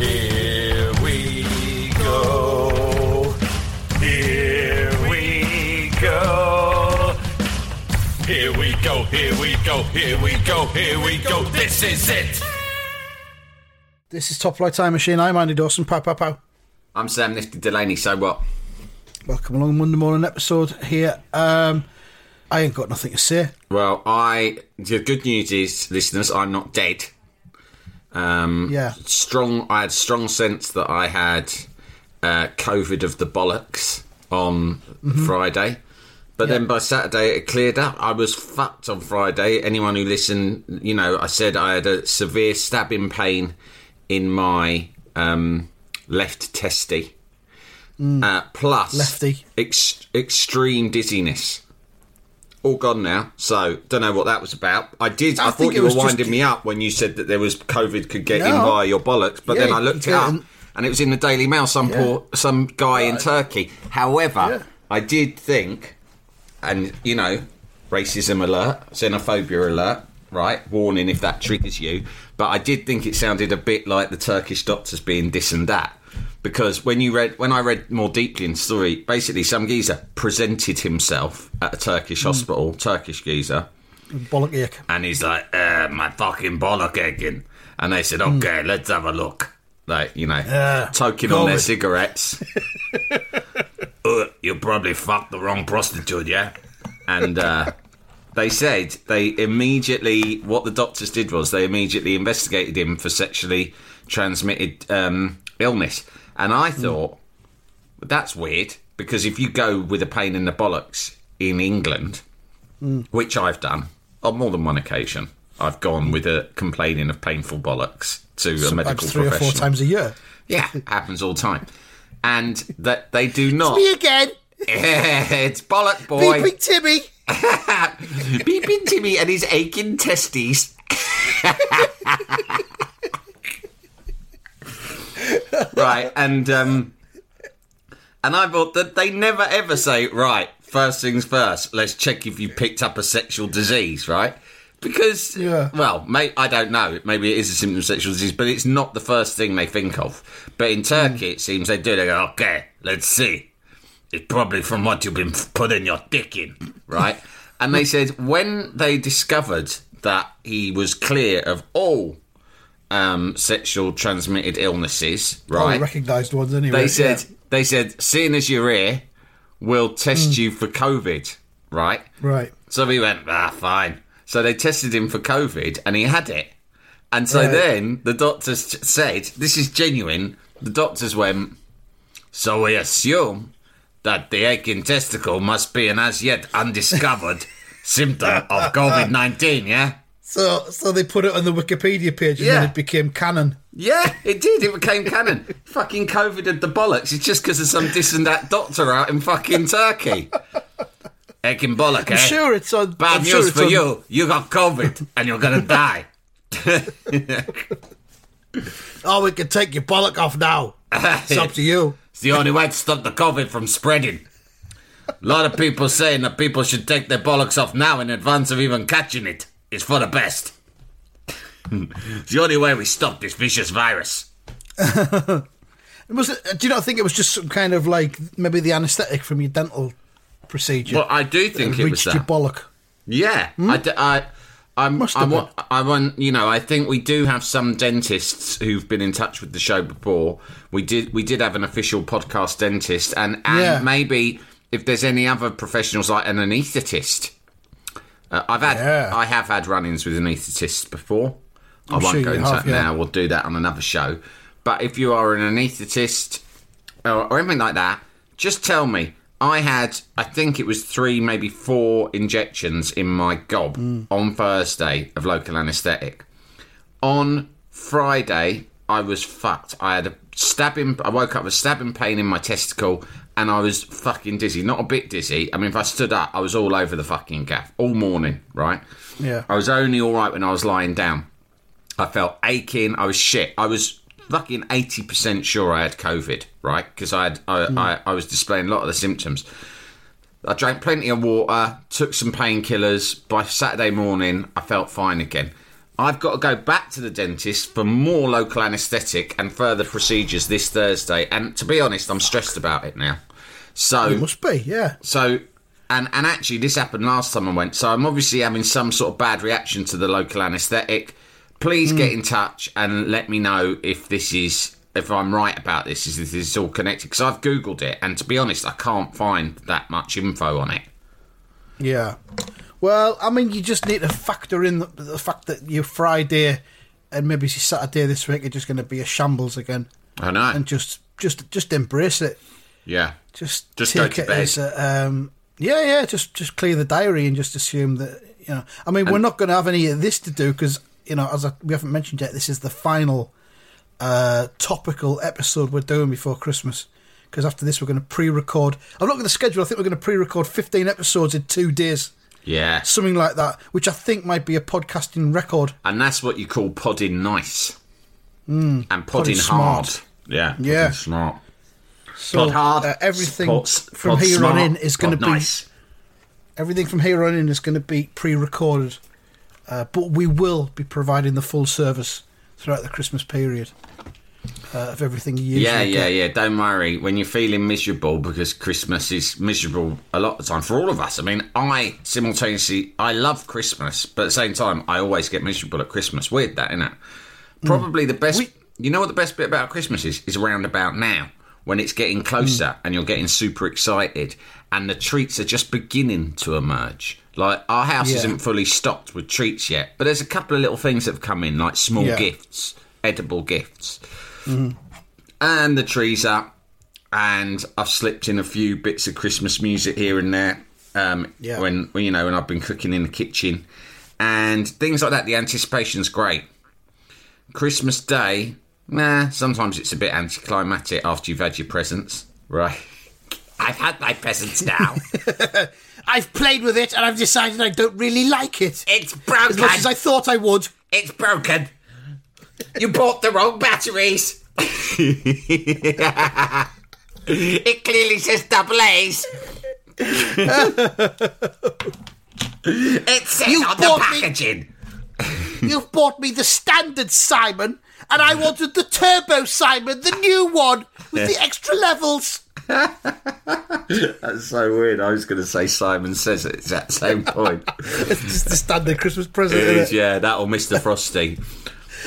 Here we go. Here we go. Here we go. Here we go. Here we go. Here we go. This is it. This is Top Flight Time Machine. I'm Andy Dawson. Pow, pow, pow. I'm Sam Nifty Delaney. So what? Welcome along Monday morning episode here. Um, I ain't got nothing to say. Well, I the good news is, listeners, I'm not dead. Um, Yeah. strong. I had strong sense that I had uh, COVID of the bollocks on Friday, but then by Saturday it cleared up. I was fucked on Friday. Anyone who listened, you know, I said I had a severe stabbing pain in my um, left testy, uh, plus Lefty. ex- extreme dizziness. All gone now, so don't know what that was about. I did. I, I thought you were was just- winding me up when you said that there was COVID could get in via your bollocks, but Yeah, then I looked it up, and it was in the Daily Mail. Some poor, some guy in Turkey. However, Yeah. I did think, and you know, racism alert, xenophobia alert, right? Warning if that triggers you. But I did think it sounded a bit like the Turkish doctors being this and that. Because when you read, when I read more deeply in the story, basically some geezer presented himself at a Turkish hospital, Turkish geezer, Bollock ache. and he's like, uh, "My fucking bollock aching," and they said, "Okay, let's have a look." Like you know, Yeah, toking on their cigarettes. uh, you probably fucked the wrong prostitute, yeah. And uh, they said they immediately what the doctors did was they immediately investigated him for sexually transmitted um, illness, and I mm. thought that's weird because if you go with a pain in the bollocks in England, mm. which I've done on more than one occasion, I've gone with a complaining of painful bollocks to a medical three or professional. four times a year. Yeah, happens all the time. And that they do not. Me again. it's bollock boy. Beeping Timmy. Beeping Timmy and his aching testes. Right, and um, and I thought that they never ever say right. First things first. Let's check if you picked up a sexual disease, right? Because, Yeah. well, may, I don't know. Maybe it is a symptom of sexual disease, but it's not the first thing they think of. But in Turkey, it seems they do. They go, okay, let's see. It's probably from what you've been putting your dick in, right? and they said when they discovered that he was clear of all um, sexual transmitted illnesses, All right? recognised ones anyway. they said yeah. they said seeing as you're here, we'll test you for COVID, right? Right. So we went, ah, fine. So they tested him for COVID and he had it. And so Right. then the doctors said, this is genuine. The doctors went, so we assume that the aching testicle must be an as yet undiscovered symptom of COVID 19, yeah? So, so they put it on the Wikipedia page and then it became canon. Yeah, it did. It became canon. fucking COVID had the bollocks. It's just because of some this and that doctor out in fucking Turkey. Aching bollock, eh? I'm sure it's on. Bad I'm news sure for on- you. You got COVID and you're to die. Oh, we can take your bollock off now. It's up to you. It's the only way to stop the COVID from spreading. A lot of people saying that people should take their bollocks off now in advance of even catching it. It's for the best. it's the only way we stop this vicious virus. Was it, uh, do you not think it was just some kind of like maybe the anaesthetic from your dental procedure? Well, I do think that it was reached your that. bollock. Yeah, hmm? I, d- I, I'm, Must I have want, I want, you know, I think we do have some dentists who've been in touch with the show before. We did, we did have an official podcast dentist, and and Yeah. maybe if there's any other professionals like an anaesthetist. Uh, I've had, Yeah. I have had run-ins with anaesthetists before. I I'm won't sure go into have, that yeah. now. We'll do that on another show. But if you are an anaesthetist or, or anything like that, just tell me. I had, I think it was three, maybe four injections in my gob Mm. on Thursday of local anaesthetic. On Friday, I was fucked. I had a stabbing. I woke up with stabbing pain in my testicle, and I was fucking dizzy. Not a bit dizzy. I mean, if I stood up, I was all over the fucking gaff all morning. Right. Yeah. I was only all right when I was lying down. I felt aching. I was shit. I was fucking eighty percent sure I had COVID. Right, because I had I, hmm. I I was displaying a lot of the symptoms. I drank plenty of water, took some painkillers. By Saturday morning, I felt fine again. I've got to go back to the dentist for more local anaesthetic and further procedures this Thursday. And to be honest, I'm stressed about it now. So It must be, yeah. so, and and actually, this happened last time I went. So I'm obviously having some sort of bad reaction to the local anaesthetic. Please get hmm. in touch and let me know if this is if I'm right about this. Is this is all connected? Because I've googled it, and to be honest, I can't find that much info on it. Yeah. Well, I mean, you just need to factor in the, the fact that your Friday and maybe your Saturday this week are just going to be a shambles again, I know. and just just just embrace it. Yeah. Just Just take it as a, um, yeah, yeah. Just just clear the diary and just assume that you know. I mean, we're not going to have any of this to do because you know, as I, we haven't mentioned yet, this is the final uh, topical episode we're doing before Christmas. Because after this, we're going to pre-record. I'm not going to schedule. I think we're going to pre-record 15 episodes in two days, Yeah. something like that. Which I think might be a podcasting record. And that's what you call podding nice. and podding, podding hard. smart. Yeah. Yeah. Smart. So hard. uh, everything from here smart, on in is going to be nice. everything from here on in is going to be pre-recorded, uh, but we will be providing the full service throughout the Christmas period uh, of everything you Yeah, yeah, get. yeah. Don't worry when you're feeling miserable because Christmas is miserable a lot of the time for all of us. I mean, I simultaneously I love Christmas, but at the same time, I always get miserable at Christmas. Weird, that isn't it? Probably the best. you know what the best bit about Christmas is? Is around about now when it's getting closer and you're getting super excited, and the treats are just beginning to emerge. Like our house Yeah. isn't fully stocked with treats yet, but there's a couple of little things that have come in, like small Yeah. gifts, edible gifts and the trees up, and I've slipped in a few bits of Christmas music here and there. Um, Yeah. When when, you know when I've been cooking in the kitchen, and things like that. The anticipation's great. Christmas Day, nah. Sometimes it's a bit anticlimactic after you've had your presents, right? I've had my presents now. I've played with it and I've decided I don't really like it it's broken. as much as I thought I would. It's broken. You bought the wrong batteries. it clearly says double A's. it says You on the bought me- packaging. You've bought me the standard Simon, and I wanted the Turbo Simon, the new one with the extra levels. That's so weird. I was going to say Simon says it at that same point. It's just the standard Christmas present. it isn't is, it? yeah, that or Mr. Frosty.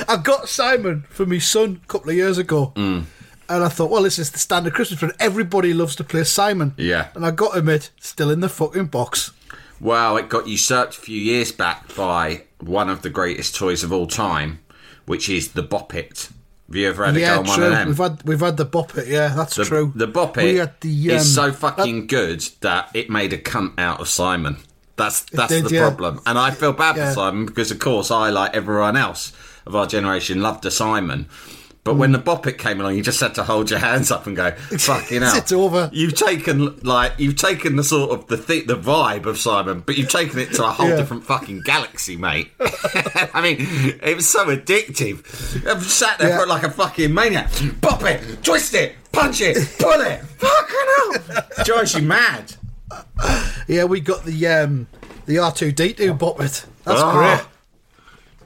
I got Simon for my son a couple of years ago. Mm. And I thought, well, this is the standard Christmas present. Everybody loves to play Simon. Yeah. And I got him it, still in the fucking box. Wow, it got usurped a few years back by one of the greatest toys of all time, which is the Bop It. Have you ever had a yeah, go on one true. of them? We've had we've had the bop it. Yeah, that's The, true. The Bop We It had the, is um, so fucking good that it made a cunt out of Simon. That's that's did, the yeah. problem, and I feel bad Yeah. for Simon because, of course, I like everyone else of our generation loved a Simon. But when the Bop It came along, you just had to hold your hands up and go, "Fucking hell!" It's over. You've taken like you've taken the sort of the th- the vibe of Simon, but you've taken it to a whole Yeah. different fucking galaxy, mate. I mean, it was so addictive. I've sat there Yeah. for like a fucking maniac. Pop it, twist it, punch it, pull it. Fucking hell, drives you mad. yeah, we got the um the R two D two bop it. That's Oh. great.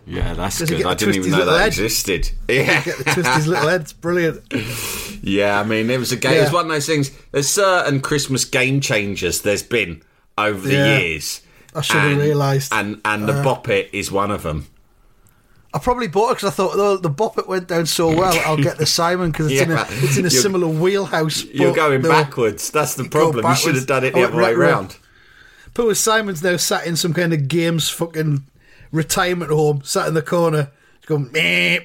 Yeah, that's good. I didn't even know that head? existed. Yeah, Get the twist his little head. It's brilliant. Yeah, I mean, it was a game. It was one of those things. There's certain Christmas game changers there's been over the Yeah. years. I should have realised. And and the uh, Bop It is one of them. I probably bought it because I thought oh, the bop it went down so well. I'll get the Simon because it's in a Yeah. it's in a You're- similar wheelhouse. You're going backwards. That's the problem. You should have done it the oh, other way round. Poor Simon's now sat in some kind of games fucking retirement home, sat in the corner, going meh.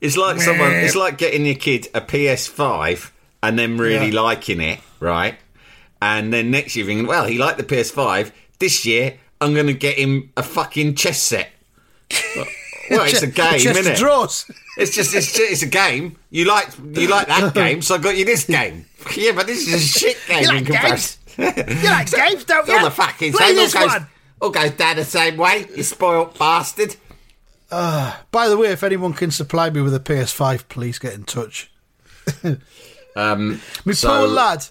It's like someone. It's like getting your kid a PS5 and then really Yeah. liking it, right? And then next year thinking, well, he liked the PS5. This year, I'm going to get him a fucking chess set. Well, it's a game, Chest of isn't it? drawers. It's just it's, it's a game. You like you like that game, so I got you this game. Yeah, but this is a shit game You in like comparison. You like games, don't you? all the fucking Play this goes, one. All goes down the same way. You spoilt bastard. By the way, if anyone can supply me with a PS5, please get in touch. Um, My so- poor lad,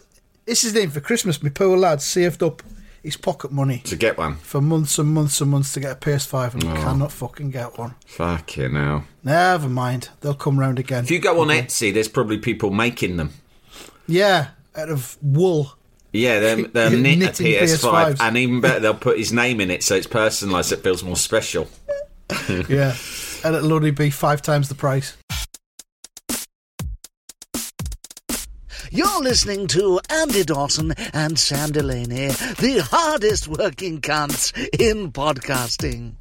this is his name for Christmas. My poor lad saved up his pocket money to get one. for months and months and months to get a PS5 and Oh. cannot fucking get one. Fuck Fucking hell. Never mind, they'll come round again. If you go on Etsy, there's probably people making them. Yeah, out of wool. Yeah, they're, they're knit a Knitting PS5, PS5s. and even better, they'll put his name in it so it's personalised. It feels more special. Yeah, and it'll only be five times the price. You're listening to Andy Dawson and Sam Delaney, the hardest working cunts in podcasting.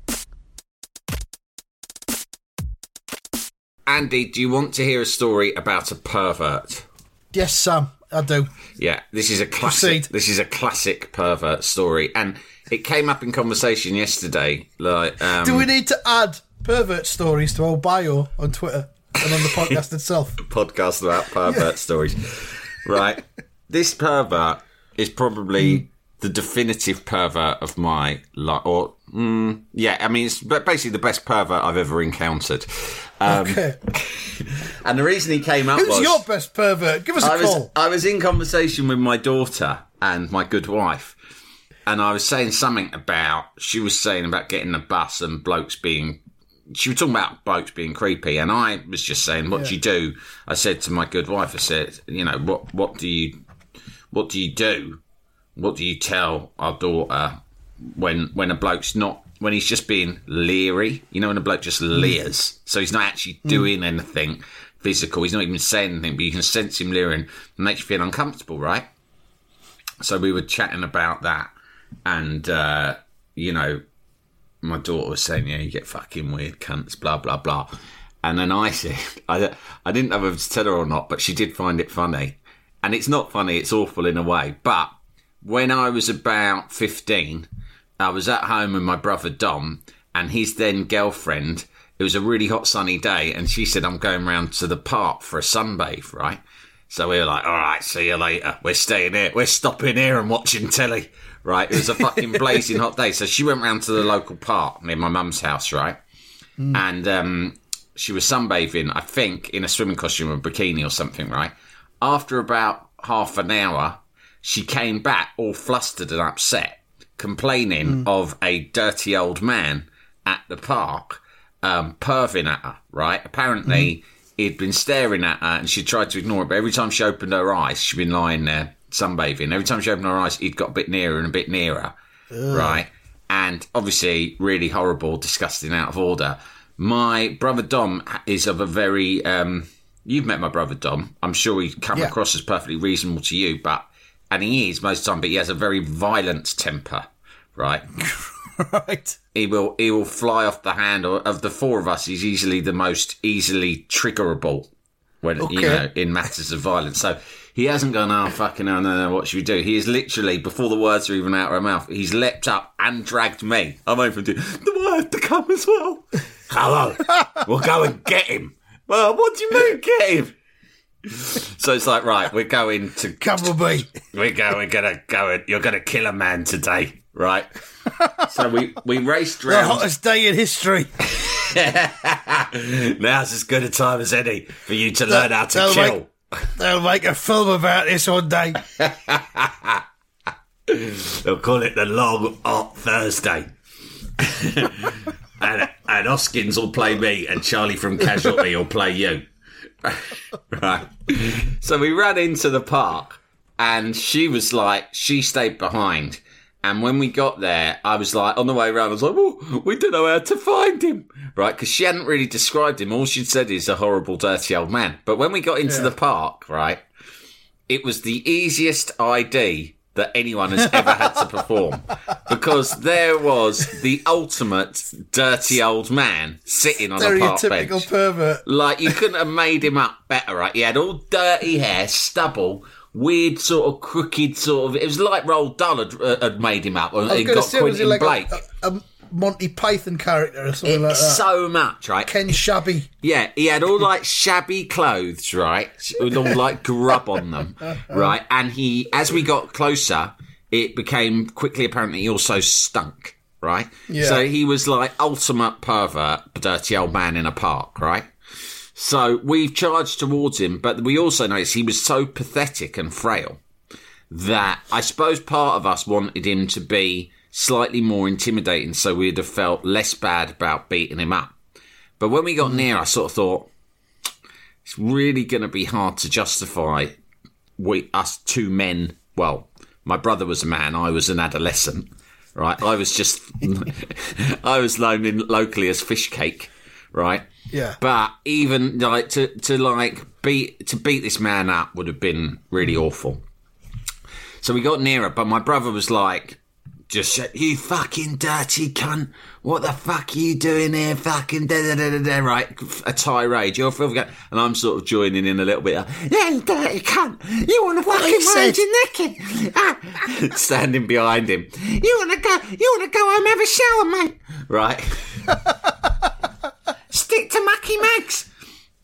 Andy, do you want to hear a story about a pervert? Yes, Sam, I do. Yeah, this is a classic. Proceed. This is a classic pervert story, and it came up in conversation yesterday. Like, um, Do we need to add pervert stories to our bio on Twitter and on the podcast itself? podcast about pervert stories. Right. This pervert is probably the definitive pervert of my life. Or, mm, yeah, I mean, it's basically the best pervert I've ever encountered. Um, Okay. And the reason he came up Who's was. your best pervert? Give us a I was, call. I was in conversation with my daughter and my good wife, and I was saying something about she was saying about getting the bus and blokes being. She was talking about blokes being creepy, and I was just saying, "What do you do?" I said to my good wife, "I said, you know, what what do you what do you do? What do you tell our daughter when when a bloke's not when he's just being leery? You know, when a bloke just leers, so he's not actually doing anything physical. He's not even saying anything, but you can sense him leering. It makes you feel uncomfortable, right? So we were chatting about that, and uh, you know, my daughter was saying, "Yeah, you get fucking weird cunts, blah blah blah," and then I said, "I I didn't know whether to tell her or not, but she did find it funny, and it's not funny; it's awful in a way. But when I was about fifteen, I was at home with my brother Dom and his then girlfriend. It was a really hot sunny day, and she said, "I'm going round to the park for a sunbathe, right?" So we were like, all right, see you later. We're staying here. We're stopping here and watching telly. Right. It was a fucking blazing hot day. So she went round to the local park near my mum's house, right? And um, she was sunbathing, I think, in a swimming costume or bikini or something, right? After about half an hour, she came back all flustered and upset, complaining of a dirty old man at the park, um, perving at her, right? Apparently, he'd been staring at her and she tried to ignore it, but every time she opened her eyes, she'd been lying there sunbathing. Every time she opened her eyes, he'd got a bit nearer and a bit nearer, right? And obviously, really horrible, disgusting, out of order. My brother Dom is of a very. Um, you've met my brother Dom. I'm sure he's come Yeah. across as perfectly reasonable to you, but. And he is most of the time, but he has a very violent temper, right? right. he will he will fly off the handle of the four of us. He's easily the most easily triggerable when you know in matters of violence. So he hasn't gone oh fucking hell no no what should we do? He is literally before the words are even out of her mouth he's leapt up and dragged me. I'm over to the word to come as well. Hello we'll go and get him. Well what do you mean get him so it's like right we're going to Camel B. we go. We're gonna go. and- You're gonna kill a man today, right? so we we raced The hottest day in history. Now's as good a time as any for you to learn how to They'll kill. make- They'll make a film about this one day. They'll call it the Long Hot Thursday. and and Hoskins will play me, and Charlie from Casualty will play you. right. So we ran into the park, and she was like, she stayed behind. And when we got there, I was like, on the way around, I was like, oh, we don't know how to find him. Right? Because she hadn't really described him. All she'd said is a horrible, dirty old man. But when we got into the park, right, it was the easiest ID that anyone has ever had to perform because there was the ultimate dirty old man sitting on a park bench. Pervert. Like you couldn't have made him up better, right? He had all dirty hair, stubble, weird sort of crooked sort of. It was like Roald Dahl had, uh, had made him up and got say, Quentin like Blake. a, a, Monty Python character or something like that. so much, right? Ken Shabby. Yeah, he had all like shabby clothes, right? With all like grub on them, right? And he, as we got closer, it became quickly apparent that he also stunk, right? Yeah. So he was like ultimate pervert, dirty old man in a park, right? So we've charged towards him, but we also noticed he was so pathetic and frail that I suppose part of us wanted him to be slightly more intimidating so we'd have felt less bad about beating him up. But when we got hmm. near, I sort of thought, it's really going to be hard to justify we, us two men. Well, my brother was a man, I was an adolescent, right? I was just, I was known in locally as fish cake, right? Yeah. But even like to, to like beat, to beat this man up would have been really awful. So we got nearer, but my brother was like, just said, you fucking dirty cunt. What the fuck are you doing here? Fucking da da da da da. Right, a tirade. You're filthy cunt. And I'm sort of joining in a little bit. Yeah, you dirty cunt. You want to fucking ride your naked? Ah. Standing behind him. You want to go? You want to go home and have a shower, mate? Right. Stick to Mucky Mags.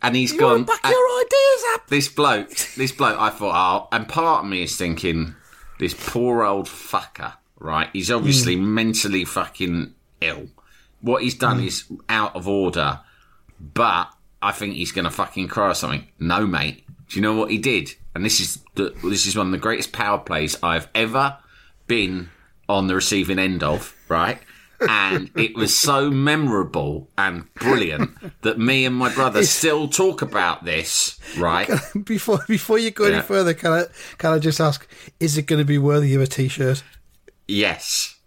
And he's gone. back uh, your ideas up. this bloke, this bloke, I thought, oh, and part of me is thinking, this poor old fucker, right? He's obviously mm. mentally fucking ill. What he's done mm. is out of order, but I think he's going to fucking cry or something. No, mate. Do you know what he did? And this is the, this is one of the greatest power plays I've ever been on the receiving end of, right? And it was so memorable and brilliant that me and my brother still talk about this, right? Before before you go Yeah. any further, can I can I just ask, is it going to be worthy of a T-shirt? Yes.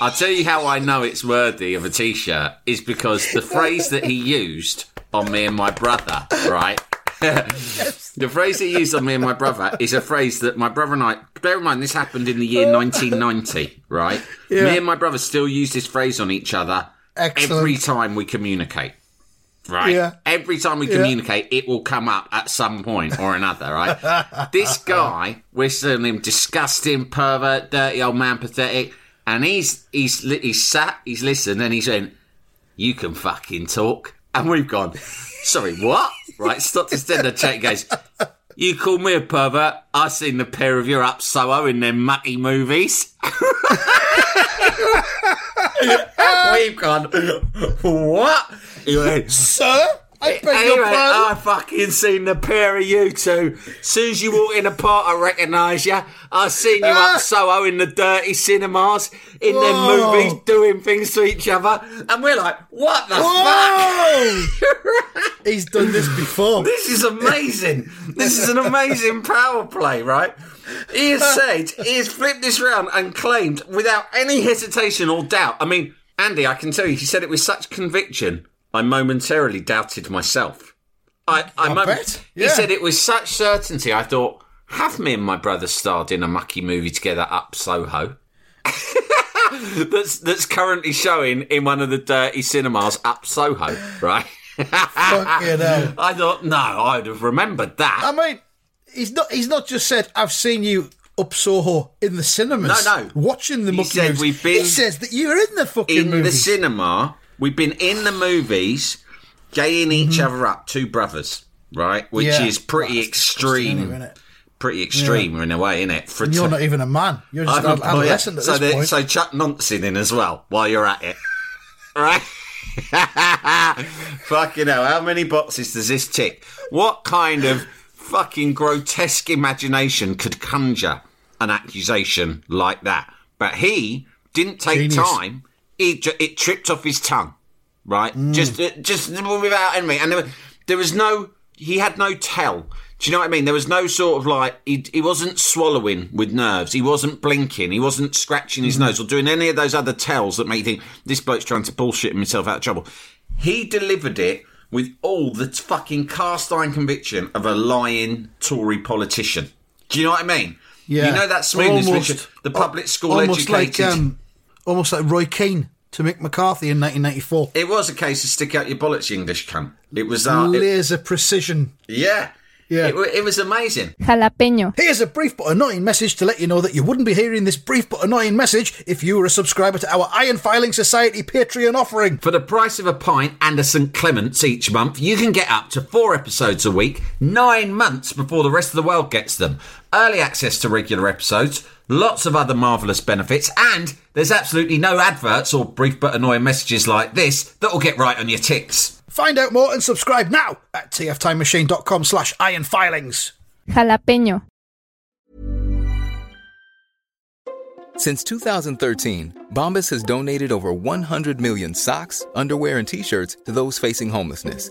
I'll tell you how I know it's worthy of a t shirt is because the phrase that he used on me and my brother, right? the phrase he used on me and my brother is a phrase that my brother and I, bear in mind, this happened in the year 1990, right? Me and my brother still use this phrase on each other Excellent. every time we communicate. Right. Yeah. Every time we communicate, it will come up at some point or another, right? this guy, we're calling him disgusting, pervert, dirty old man, pathetic, and he's he's he's sat, he's listened, and he's saying, "You can fucking talk," and we've gone, "Sorry, what?" Right? stop to stand and check. He goes, "You call me a pervert? I seen the pair of you up Soho in them mucky movies." we've gone, "What?" He went, Sir, I beg your Anyway, pardon. I fucking seen the pair of you two. Soon as you walk in the park, I recognise you. I seen you up ah! Soho in the dirty cinemas, in them movies, doing things to each other. And we're like, what the fuck? He's done this before. This is amazing. this is an amazing power play, right? He has said, he has flipped this round and claimed without any hesitation or doubt. I mean, Andy, I can tell you, he said it with such conviction, I momentarily doubted myself. I, I, moment- bet, He said it with such certainty, I thought, have me and my brother starred in a mucky movie together up Soho? that's that's currently showing in one of the dirty cinemas up Soho, right? I thought, no, I'd have remembered that. I mean, he's not. He's not just said, "I've seen you up Soho in the cinemas." No, no. watching the He mucky said movies. we've been- He says that you're in the fucking in the cinema, we've been in the movies, gaying each other up, two brothers, right? Which Mm-hmm. Yeah. is pretty Well, that's extreme. Pretty extreme in a way, isn't it? For And you're to- not even a man. You're just I'm an a- oh, yeah. adolescent so at they- this point. So chuck nonsense in as well while you're at it, right? fucking hell! How many boxes does this tick? What kind of fucking grotesque imagination could conjure an accusation like that? But he didn't take Genius. time. He it tripped off his tongue, right? Mm. Just uh, just without enemy, and there, was- there was no. He had no tell. Do you know what I mean? There was no sort of like he, he wasn't swallowing with nerves. He wasn't blinking. He wasn't scratching his nose or doing any of those other tells that make you think this bloke's trying to bullshit himself out of trouble. He delivered it with all the fucking cast iron conviction of a lying Tory politician. Do you know what I mean? yeah, You know that smoothness, Almost- which the public school almost educated. like um, almost like Roy Keane to Mick McCarthy in 1994. It was a case of stick out your bullets, you English cunt. It was uh, it- Laser precision. yeah. Yeah. It, it was amazing. Jalapeño. Here's a brief but annoying message to let you know that you wouldn't be hearing this brief but annoying message if you were a subscriber to our Iron Filing Society Patreon offering. For the price of a pint and a St. Clement's each month, you can get up to four episodes a week, nine months before the rest of the world gets them. Early access to regular episodes, lots of other marvellous benefits, and there's absolutely no adverts or brief but annoying messages like this that will get right on your ticks. Find out more and subscribe now at tftimemachine.com slash iron filings. Jalapeño. Since 2013, Bombas has donated over 100 million socks, underwear, and t shirts to those facing homelessness.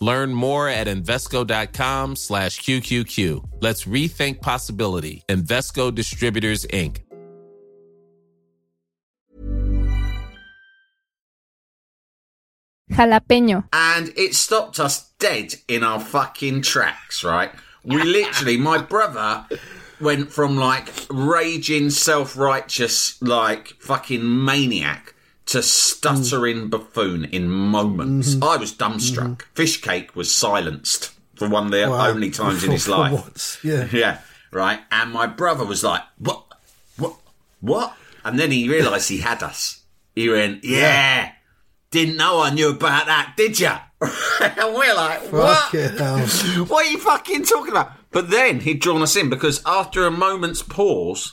Learn more at Invesco.com slash QQQ. Let's rethink possibility. Invesco Distributors, Inc. Jalapeño. and it stopped us dead in our fucking tracks, right? We literally, my brother went from like raging, self righteous, like fucking maniac to stuttering buffoon in moments. I was dumbstruck. Fish cake was silenced for one of the Wow. only times in his for life. yeah. Yeah, right. And my brother was like, "What? What? What?" And then he realised he had us. He went, "Yeah, didn't know I knew about that, did you?" and we're like, "What? What are you fucking talking about?" But then he'd drawn us in because after a moment's pause,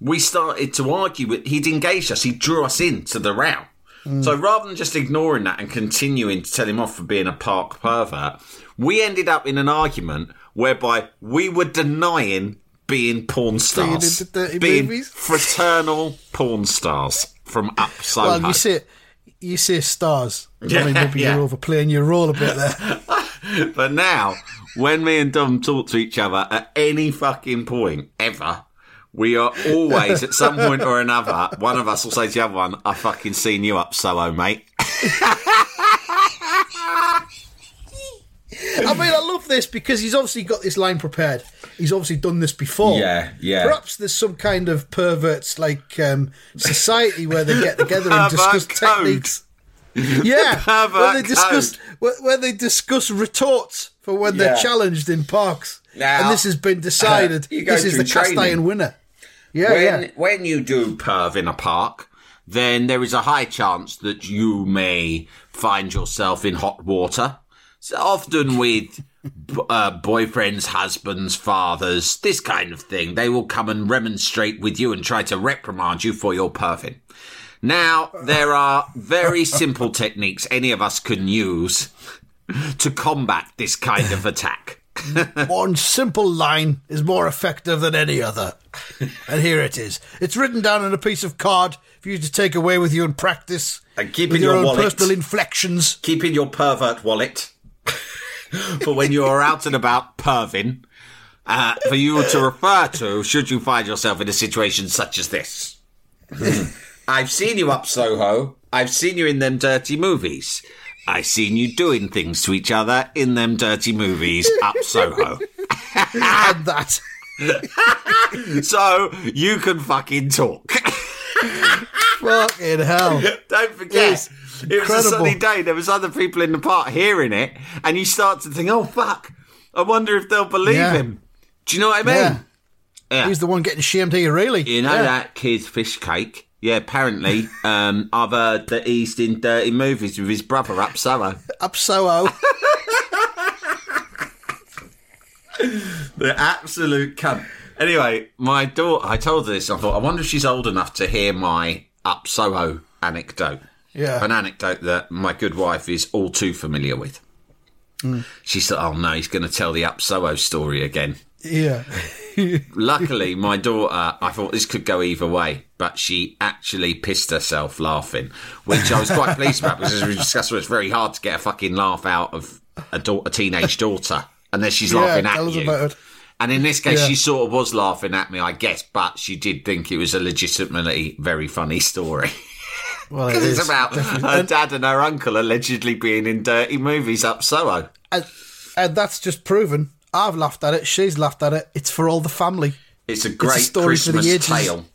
we started to argue with. He'd engaged us. He drew us into the row. So mm. rather than just ignoring that and continuing to tell him off for being a park pervert, we ended up in an argument whereby we were denying being porn stars, being fraternal porn stars from up Soho. Well, you see, you say stars. I Yeah, mean, maybe yeah. you're overplaying your role a bit there. But now, when me and Dom talk to each other at any fucking point ever, we are always at some point or another. One of us will say to the other one, "I fucking seen you up, Soho, mate." I mean, I love this because he's obviously got this line prepared. He's obviously done this before. Yeah, yeah. Perhaps there's some kind of perverts like um, society where they get together and discuss code. techniques. Yeah, Pervert where they discuss where, where they discuss retorts for when Yeah. they're challenged in parks. Now, and this has been decided. you go this is through the cast training. iron winner. Yeah, when yeah. when you do perv in a park, then there is a high chance that you may find yourself in hot water. So often with uh, boyfriends, husbands, fathers, this kind of thing, they will come and remonstrate with you and try to reprimand you for your perving. Now, there are very simple techniques any of us can use to combat this kind of attack. One simple line is more effective than any other. and here it is. It's written down on a piece of card for you to take away with you and practice. And keep in your, your own wallet. personal inflections. keep in your pervert wallet for when you are out and about perving, uh, for you to refer to should you find yourself in a situation such as this. I've seen you up Soho. I've seen you in them dirty movies. I've seen you doing things to each other in them dirty movies up Soho. and that. So you can fucking talk. Fucking hell. Don't forget. Yes. It was a sunny day. There was other people in the park hearing it, and you start to think, "Oh fuck! I wonder if they'll believe Yeah. him." Do you know what I mean? Yeah. Yeah. He's the one getting shamed here, really. You know that kid's fish cake? Yeah, apparently, um, I've heard that he's in dirty movies with his brother up Soho. Up Soho. The absolute cunt. Anyway, my daughter, I told her this. I thought, I wonder if she's old enough to hear my up Soho anecdote. Yeah. An anecdote that my good wife is all too familiar with. She said, "Oh no, he's going to tell the Upsoho story again." Yeah. Luckily, my daughter, I thought this could go either way, but she actually pissed herself laughing, which I was quite pleased about because, as we discussed, it's very hard to get a fucking laugh out of a, da- a teenage daughter unless she's Yeah, laughing at you. And in this case, Yeah. she sort of was laughing at me, I guess, but she did think it was a legitimately very funny story. Well, it Because is. it's about her dad and her uncle allegedly being in dirty movies up Soho. And, and that's just proven. I've laughed at it. She's laughed at it. It's for all the family. It's a great story for the Christmas tale.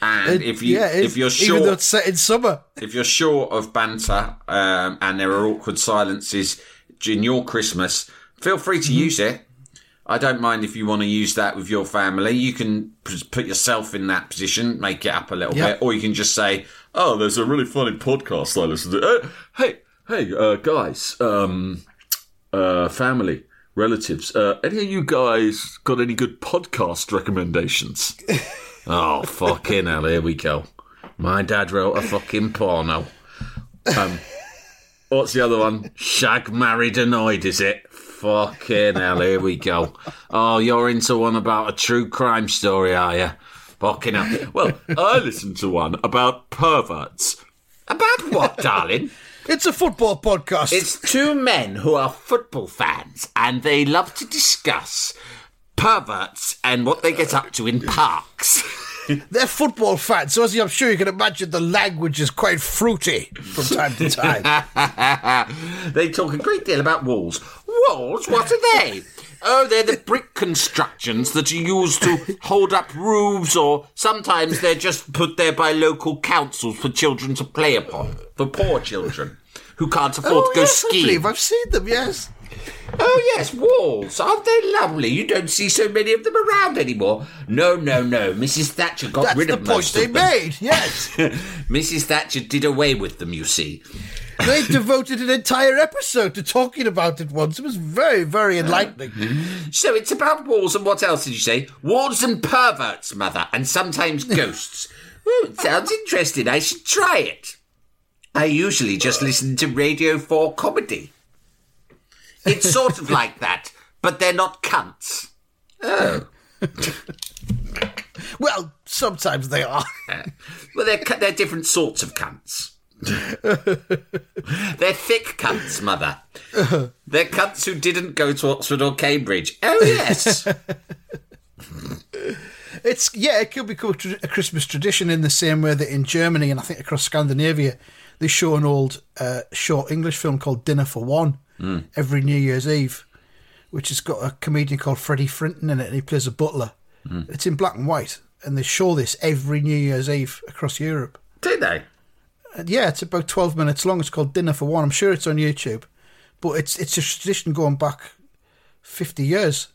And It- if you yeah, if you're even though it's set in summer. if you're short of banter um, and there are awkward silences in your Christmas, feel free to use it. I don't mind if you want to use that with your family. You can put yourself in that position, make it up a little Yeah. bit, or you can just say, "Oh, there's a really funny podcast I listen to." Uh, hey, hey, uh, guys, um, uh, family, relatives, uh, any of you guys got any good podcast recommendations? oh, fucking hell! Here we go. My dad wrote a fucking porno. Um, what's the other one? Shag married annoyed, is it? Fucking hell, here we go. Oh, you're into one about a true crime story, are you? Fucking hell. Well, I listened to one about perverts. About what, darling? It's a football podcast. It's two men who are football fans and they love to discuss perverts and what they get up to in parks. They're football fans, so as I'm sure you can imagine, the language is quite fruity from time to time. they talk a great deal about walls. Walls? What are they? Oh, they're the brick constructions that are used to hold up roofs, or sometimes they're just put there by local councils for children to play upon, for poor children who can't afford oh, to go yes, I skiing. believe I've seen them, yes. Oh, yes, walls. Aren't they lovely? You don't see so many of them around anymore. No, no, no. Mrs. Thatcher got That's rid the of point most they of them. made, yes. Mrs. Thatcher did away with them, you see. They devoted an entire episode to talking about it once. It was very, very enlightening. So it's about walls and what else did you say? Walls and perverts, mother, and sometimes ghosts. Ooh, it sounds interesting. I should try it. I usually just listen to Radio 4 comedy. It's sort of like that, but they're not cunts. Oh. Well, sometimes they are. Well, they're, they're different sorts of cunts. they're thick cunts, mother. They're cunts who didn't go to Oxford or Cambridge. Oh, yes. It's yeah, it could be a tra- a Christmas tradition in the same way that in Germany and I think across Scandinavia they show an old uh, short English film called Dinner for One every New Year's Eve, which has got a comedian called Freddie Frinton in it, and he plays a butler. It's in black and white, and they show this every New Year's Eve across Europe. Do they? And yeah, it's about twelve minutes long. It's called Dinner for One. I'm sure it's on YouTube, but it's it's a tradition going back fifty years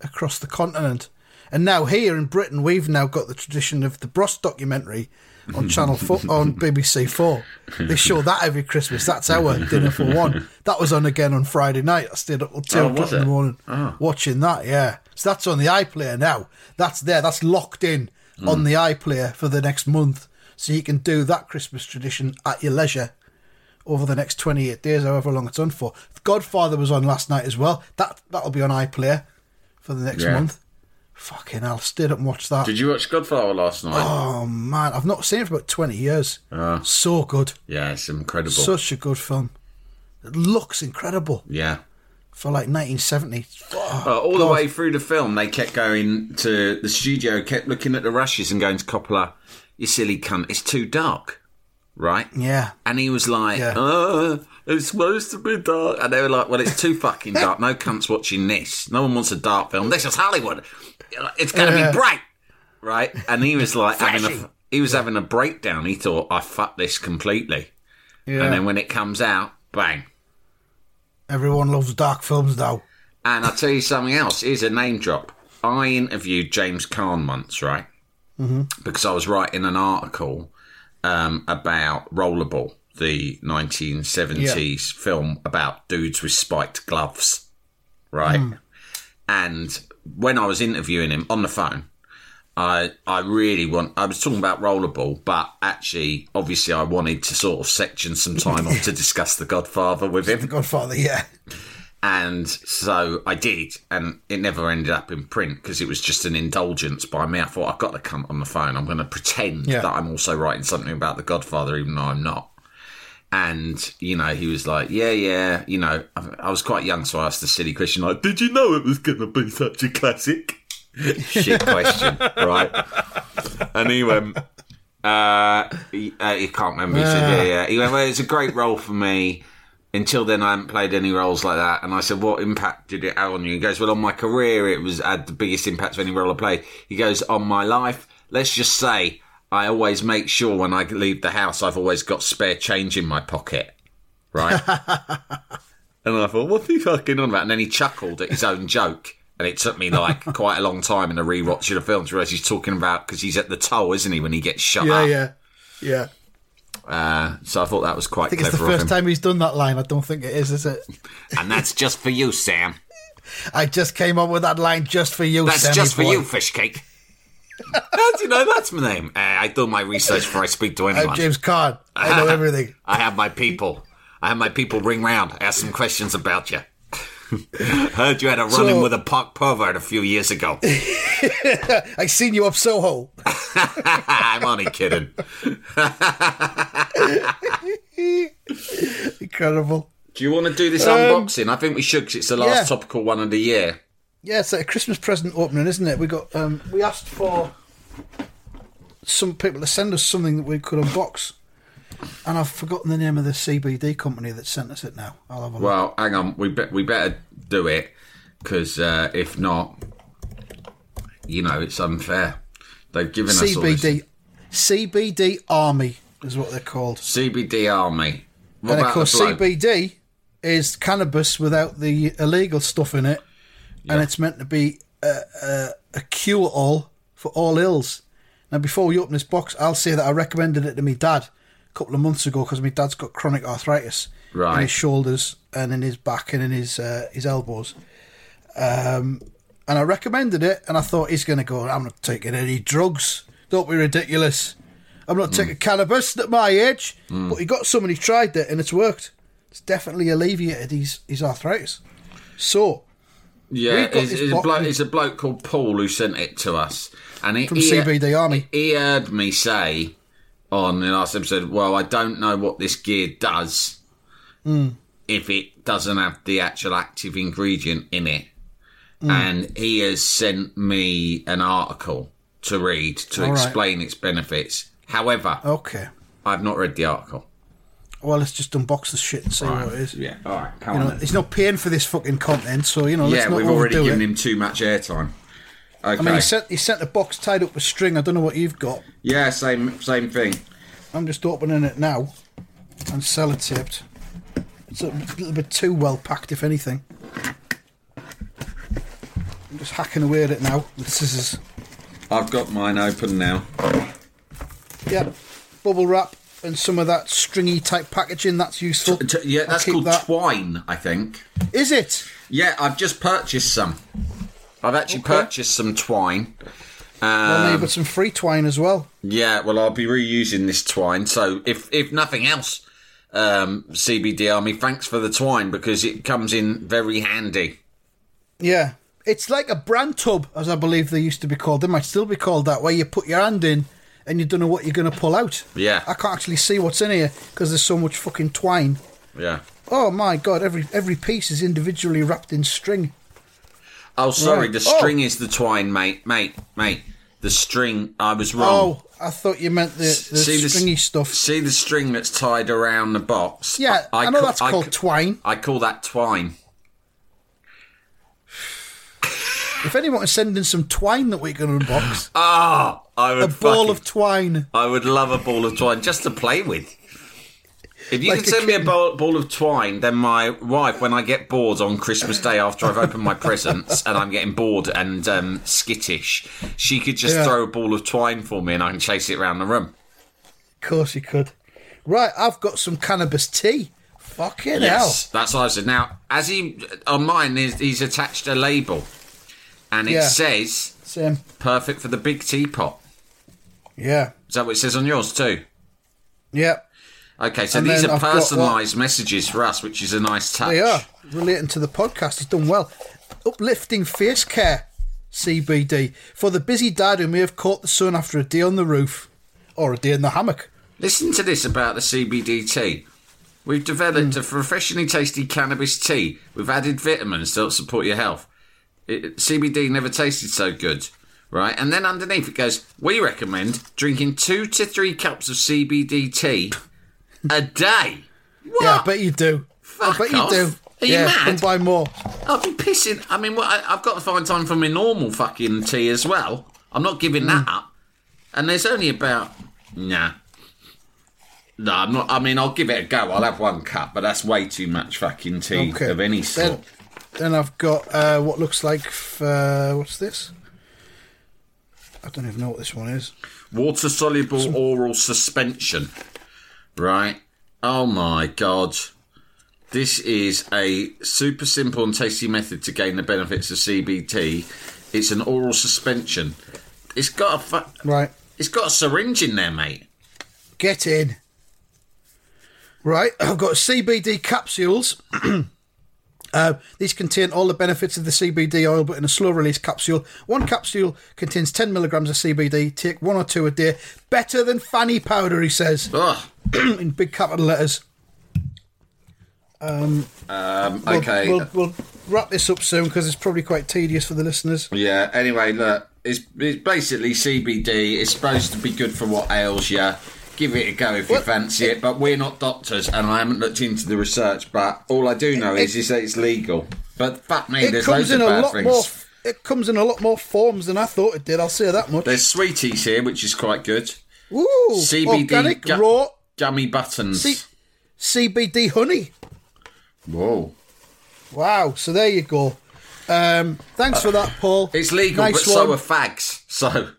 across the continent. And now here in Britain, we've now got the tradition of the Bros documentary on Channel Four on BBC Four. They show that every Christmas. That's our dinner for one. That was on again on Friday night. I stayed up till two Oh, o'clock in the morning oh. watching that. Yeah, so that's on the iPlayer now. That's there. That's locked in hmm. on the iPlayer for the next month, so you can do that Christmas tradition at your leisure over the next 28 days, however long it's on for. Godfather was on last night as well. That that'll be on iPlayer for the next Yeah. month. Fucking hell, stayed up and watched that. Did you watch Godfather last night? Oh man, I've not seen it for about 20 years. so good. Yeah, it's incredible. Such a good film. It looks incredible yeah. for like 1970. Oh, Uh, all the way through the film, they kept going to the studio, kept looking at the rushes and going to Coppola, "You silly cunt, it's too dark." Right? Yeah. And he was like, Yeah. uh, it's supposed to be dark. And they were like, well, it's too fucking dark. No cunt's watching this. No one wants a dark film. This is Hollywood. It's going to Yeah. be bright. Right? And he was like, having a, he was having a breakdown. He thought, I fucked this completely. Yeah. And then when it comes out, bang. Everyone loves dark films now. And I'll tell you something else. Here's a name drop. I interviewed James Caan once, right? Mm-hmm. Because I was writing an article um, about Rollerball, the 1970s film about dudes with spiked gloves, right? And when I was interviewing him on the phone, I I really want. I was talking about rollerball, but actually, obviously, I wanted to sort of section some time off to discuss The Godfather with him. The Godfather, yeah. And so I did, and it never ended up in print because it was just an indulgence by me. I thought I've got to come on the phone. I'm going to pretend Yeah. that I'm also writing something about The Godfather, even though I'm not. And you know, he was like, "Yeah, yeah." You know, I, I was quite young, so I asked a silly question like, "Did you know it was going to be such a classic?" Shit question, right? And he went, uh, he, uh, he can't remember. He said, yeah, yeah. He went, well, it's a great role for me. Until then, I hadn't played any roles like that. And I said, what impact did it have on you? He goes, well, on my career, it was had the biggest impact of any role I played. He goes, on my life, let's just say I always make sure when I leave the house, I've always got spare change in my pocket. Right? and I thought, what's he fucking on about? And then he chuckled at his own joke. And it took me like quite a long time in a rewatch of the film to realise he's talking about because he's at the toll, isn't he, when he gets shot Yeah, up? yeah. Yeah. Uh, so I thought that was quite I think it's the first time he's done that line. I don't think it is, is it? And that's just for you, Sam. I just came up with that line just for you, That's Sammy just for boy. you, fish cake. How do you know that's my name? Uh, I do my research before I speak to anyone. I'm James Caan. I know everything. I have my people. I have my people ring round, ask some questions about you. Heard you had a run in So- with a park pervert a few years ago. I seen you up Soho. I'm only kidding. Incredible. Do you want to do this unboxing? I think we should because it's the last Um, yeah. topical one of the year. Yeah, it's like a Christmas present opening, isn't it? We got um, we asked for some people to send us something that we could unbox, and I've forgotten the name of the CBD company that sent us it. Now I'll have a look. Well, hang on. We be- we better do it because uh, if not, you know, it's unfair. They've given us all this- CBD, CBD Army is what they're called, CBD Army. What and of course? CBD is cannabis without the illegal stuff in it, and it's meant to be a, a, a cure all for all ills. Now, before we open this box, I'll say that I recommended it to my dad a couple of months ago because my dad's got chronic arthritis right. in his shoulders and in his back and in his uh, his elbows. Um, and I recommended it, and I thought he's going to go. I'm not taking any drugs. Don't be ridiculous. I'm not taking cannabis at my age. But he got some and he tried it, and it's worked. It's definitely alleviated his his arthritis. So Yeah, it's, it's, a bloke, it's a bloke called Paul who sent it to us, and he, From he, CBD Army. He heard me say on the last episode, "Well, I don't know what this gear does Hmm. if it doesn't have the actual active ingredient in it," Hmm. and he has sent me an article to read to All right. explain its benefits. However, okay. I've not read the article. Well, let's just unbox the shit and see what it is. Yeah, all right, come You know, on. then. he's not paying for this fucking content, so you know. Let's Yeah, we've already given it. him too much airtime. Okay. I mean, he sent he sent a box tied up with string. I don't know what you've got. yeah, same same thing. I'm just opening it now and sellotaped. It's a little bit too well packed, if anything. I'm just hacking away at it now with scissors. I've got mine open now. Yep. bubble wrap and some of that stringy type packaging. That's useful. T- yeah, I'll that's called that. twine, I think. Is it? Yeah, I've just purchased some. I've actually Okay. purchased some twine. Well, Um, maybe got some free twine as well. yeah, well, I'll be reusing this twine. So, if if nothing else, um, CBD Army, thanks for the twine because it comes in very handy. Yeah. It's like a bran tub, as I believe they used to be called. They might still be called that, where you put your hand in and you don't know what you're going to pull out. Yeah. I can't actually see what's in here because there's so much fucking twine. Yeah. Oh my god, every every piece is individually wrapped in string. Oh, sorry, Right. the Oh. string is the twine, mate, mate, mate. The string, I was wrong. Oh, I thought you meant the, the See the stringy stuff. See the string that's tied around the box? Yeah, I, know ca- that's called ca- twine. I call that twine. If anyone is sending some twine that we can unbox, Ah, I would a ball fucking- of twine. I would love a ball of twine just to play with. If you Like can send me a ball, ball of twine, then my wife, when I get bored on Christmas Day after I've opened my presents and I'm getting bored and um, skittish, she could just Yeah. throw a ball of twine for me and I can chase it around the room. Of course you could. Right, I've got some cannabis tea. Fucking Yes, that's what I said. Now, as he on mine, is he's attached a label, and it Yeah. says Same. Perfect for the big teapot. Yeah. Is that what it says on yours too? Yeah. Okay, so And these are I've got what- personalised messages for us, which is a nice touch. They are relating to the podcast. It's done well. Uplifting face care, CBD for the busy dad who may have caught the sun after a day on the roof or a day in the hammock. Listen to this about the CBD tea. We've developed Hmm. a refreshingly tasty cannabis tea with added vitamins to help support your health. It, CBD never tasted so good, right? And then underneath it goes, we recommend drinking two to three cups of CBD tea a day. What? Yeah, I bet you do. Fuck I bet you do. Are you yeah, mad? And buy more. I'll be pissing. I mean, well, I, I've got to find time for my normal fucking tea as well. I'm not giving Hmm. that up. And there's only about nah. No, I'm not. I mean, I'll give it a go. I'll have one cup, but that's way too much fucking tea Okay. of any sort. then I've got uh, what looks like. Uh, what's this? I don't even know what this one is. Water soluble oral suspension. Right. Oh my god. This is a super simple and tasty method to gain the benefits of CBD. It's an oral suspension. It's got a fu- Right. it's got a syringe in there, mate. Get in. Right, I've got CBD capsules. uh, these contain all the benefits of the CBD oil, but in a slow release capsule. One capsule contains 10 milligrams of CBD. Take one or two a day. Better than fanny powder, he says, in big capital letters. Um, We'll- okay. We'll, we'll wrap this up soon because it's probably quite tedious for the listeners. Yeah. Anyway, look, it's, it's basically CBD. It's supposed to be good for what ails you. Give it a go if you fancy it. But we're not doctors, and I haven't looked into the research. But all I do know is, is that it's legal. But fuck me, It there's comes loads in of a bad lot things. more. It comes in a lot more forms than I thought it did. I'll say that much. There's sweeties here, which is quite good. Ooh, CBD organic gu- raw gummy buttons. C- CBD honey. Whoa. Wow. So there you go. Um, thanks for that, Paul. It's legal, Nice but so are fags. So,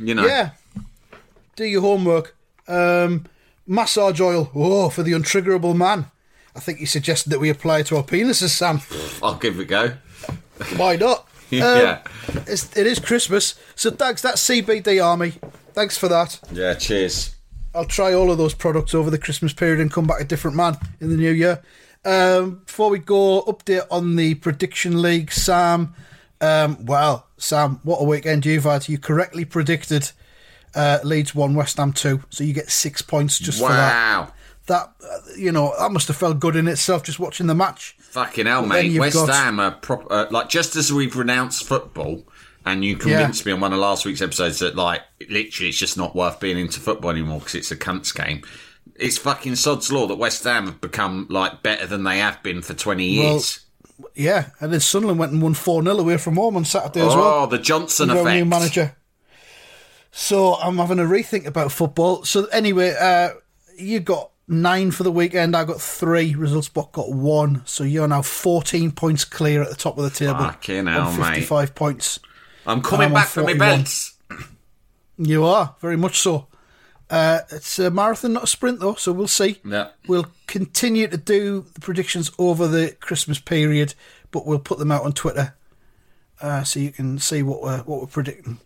you know. Yeah. Do your homework. Um, massage oil. Oh, for the untriggerable man. I think you suggested that we apply it to our penises, Sam. I'll give it a go. Why not? yeah. Um, it's, it is Christmas. So thanks, that's CBD Army. Thanks for that. Yeah, cheers. I'll try all of those products over the Christmas period and come back a different man in the new year. Um, before we go, update on the prediction league, Sam. Um, well, Sam, what a weekend you've had. You correctly predicted uh, Leeds 1, West Ham 2, so you get six points just for that. Wow. That, uh, you know, that must have felt good in itself just watching the match. Fucking hell, But mate. West got- Ham are uh, like just as we've renounced football, and you convinced me on one of last week's episodes that like literally it's just not worth being into football anymore because it's a cunts game. It's fucking sod's law that West Ham have become like better than they have been for twenty Well, years. Yeah, and then Sunderland went and won 4 0 away from home on Saturday as well. oh, the Johnson effect. new manager. So I'm having a rethink about football. So anyway, uh, you got nine for the weekend. I got three. Results Spot got one. So you're now 14 points clear at the top of the table. Fucking hell, on mate. 55 points. I'm coming I'm back for my 41. belts. You are very much so. Uh, it's a marathon, not a sprint, though. So we'll see. Yeah. We'll continue to do the predictions over the Christmas period, but we'll put them out on Twitter uh, so you can see what we're what we're predicting.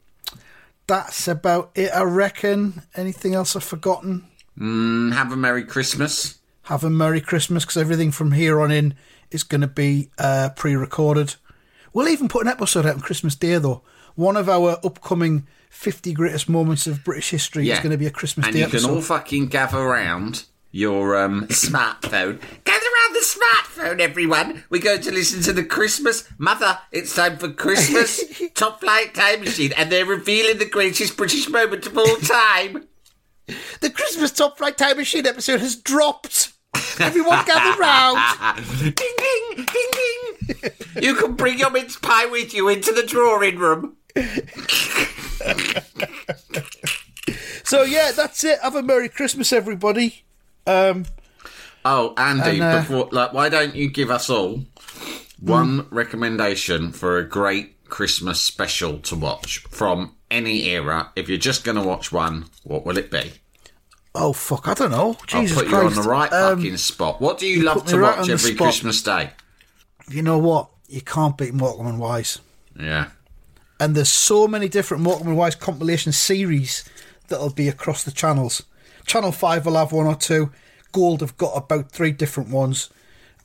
That's about it, I reckon. Anything else I've forgotten? Mm, have a merry Christmas. Have a Merry Christmas because everything from here on in is going to be uh, pre-recorded. We'll even put an episode out on Christmas Day, though. One of our upcoming 50 greatest moments of British history is going to be a Christmas and Day you episode. can all fucking gather around your um, smartphone. Gather around the smartphone, everyone. We're going to listen to the Christmas. Mother, it's time for Christmas. Top Flight Time Machine. And they're revealing the greatest British moment of all time. The Christmas Top Flight Time Machine episode has dropped. Everyone gather round. ding, ding, ding, ding. You can bring your mince pie with you into the drawing room. So yeah, that's it. Have a Merry Christmas, everybody. Um, Oh, Andy, And, uh, before like, why don't you give us all one recommendation for a great Christmas special to watch from any era? If you're just going to watch one, what will it be? oh fuck, I don't know. Jesus I'll put Christ. you on the right Um, fucking spot. What do you love to right watch every spot. Christmas day? You know what? You can't beat Morecambe and Wise. Yeah. and there's so many different Morecambe and Wise compilation series that'll be across the channels. Channel Five will have one or two. Gold have got about three different ones,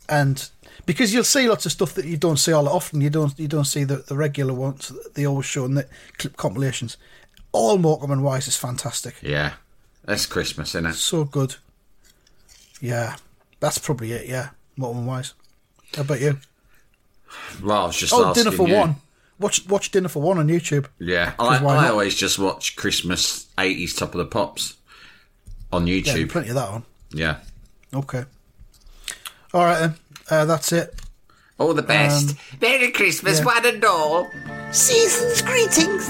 and because you'll see lots of stuff that you don't see all that often. You don't you don't see the, the regular ones that they always show in the clip compilations. All Morecambe and Wise is fantastic. Yeah. That's Christmas, isn't it? So good. Yeah, that's probably it. Yeah, Morecambe and Wise. How about you? Well, I was just Oh, Dinner for you. One. Watch watch Dinner for One on YouTube. Yeah, I, I always just watch Christmas 80s Top of the Pops on Yeah, YouTube. plenty of that on. Yeah. Okay. All right then. Uh, that's it. All the best. Um, Merry Christmas, yeah. one and all. Season's greetings.